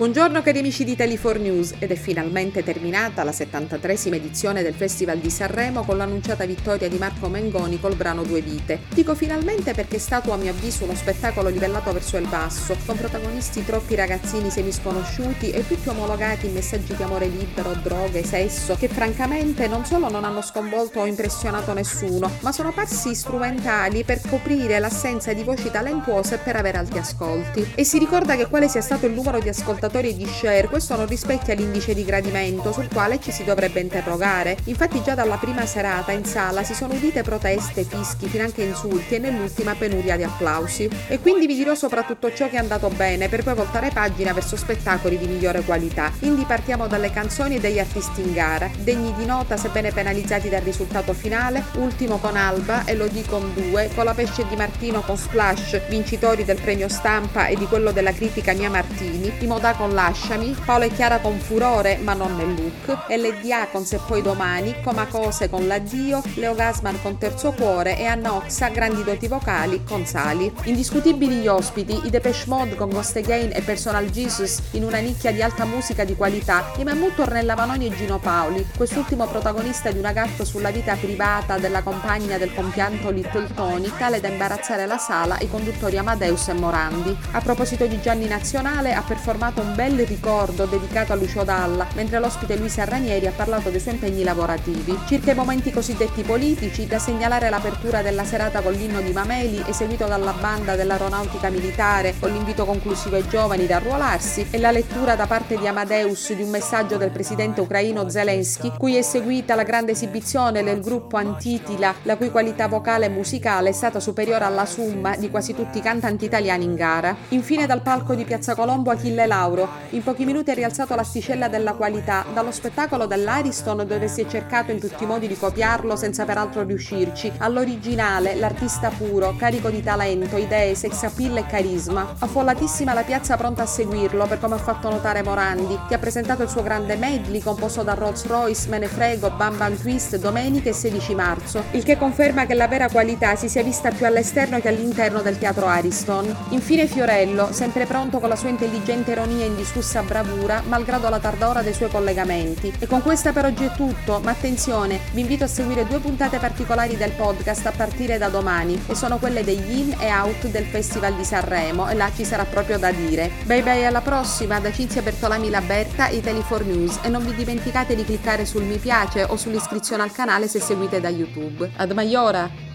Buongiorno cari amici di Tele4 News ed è finalmente terminata la 73esima edizione del Festival di Sanremo con l'annunciata vittoria di Marco Mengoni col brano Due Vite. Dico finalmente perché è stato a mio avviso uno spettacolo livellato verso il basso, con protagonisti troppi ragazzini semisconosciuti e tutti omologati in messaggi di amore libero, droghe, sesso, che francamente non solo non hanno sconvolto o impressionato nessuno, ma sono passi strumentali per coprire l'assenza di voci talentuose e per avere alti ascolti. E si ricorda che quale sia stato il numero di ascoltatori ascoltatori di share, questo non rispecchia l'indice di gradimento sul quale ci si dovrebbe interrogare. Infatti già dalla prima serata in sala si sono udite proteste, fischi, finanche insulti e nell'ultima penuria di applausi. E quindi vi dirò soprattutto ciò che è andato bene per poi voltare pagina verso spettacoli di migliore qualità. Quindi partiamo dalle canzoni e degli artisti in gara, degni di nota sebbene penalizzati dal risultato finale, ultimo con Alba e lo dico con due, con la pesce di Martino con Splash, vincitori del premio stampa e di quello della critica Mia Martini, i Modaco con Lasciami, Paolo e Chiara con Furore ma non nel look, LDA con Se poi domani, Comacose con L'addio, Leo Gasman con Terzo Cuore e Anna Oxa grandi doti vocali con Sali. Indiscutibili gli ospiti, i Depeche Mode con Ghost Again e Personal Jesus in una nicchia di alta musica di qualità, i Mammut Ornella Vanoni e Gino Paoli, quest'ultimo protagonista di una gaffa sulla vita privata della compagna del compianto Little Tony, tale da imbarazzare la sala i conduttori Amadeus e Morandi. A proposito di Gianni Nazionale, ha performato un un bel ricordo dedicato a Lucio Dalla, mentre l'ospite Luisa Ranieri ha parlato dei suoi impegni lavorativi. Circa i momenti cosiddetti politici, da segnalare l'apertura della serata con l'inno di Mameli, eseguito dalla banda dell'aeronautica militare con l'invito conclusivo ai giovani da arruolarsi, e la lettura da parte di Amadeus di un messaggio del presidente ucraino Zelensky, cui è seguita la grande esibizione del gruppo Antitila, la cui qualità vocale e musicale è stata superiore alla summa di quasi tutti i cantanti italiani in gara. Infine dal palco di Piazza Colombo Achille Lauro lavoro. In pochi minuti ha rialzato l'asticella della qualità, dallo spettacolo dell'Ariston dove si è cercato in tutti i modi di copiarlo senza peraltro riuscirci, all'originale, l'artista puro, carico di talento, idee, sex appeal e carisma. Affollatissima la piazza pronta a seguirlo per come ha fatto notare Morandi, che ha presentato il suo grande medley composto da Rolls Royce, Me ne frego, Bam Bam Twist domenica e 16 marzo, il che conferma che la vera qualità si sia vista più all'esterno che all'interno del teatro Ariston. Infine Fiorello, sempre pronto con la sua intelligente ironia indiscussa bravura, malgrado la tarda ora dei suoi collegamenti. E con questa per oggi è tutto, ma attenzione, vi invito a seguire due puntate particolari del podcast a partire da domani, e sono quelle degli in e out del Festival di Sanremo, e là ci sarà proprio da dire. Bye bye alla prossima, da Cinzia Bertolami Laberta, Italy4 News, e non vi dimenticate di cliccare sul mi piace o sull'iscrizione al canale se seguite da YouTube. Ad Maiora!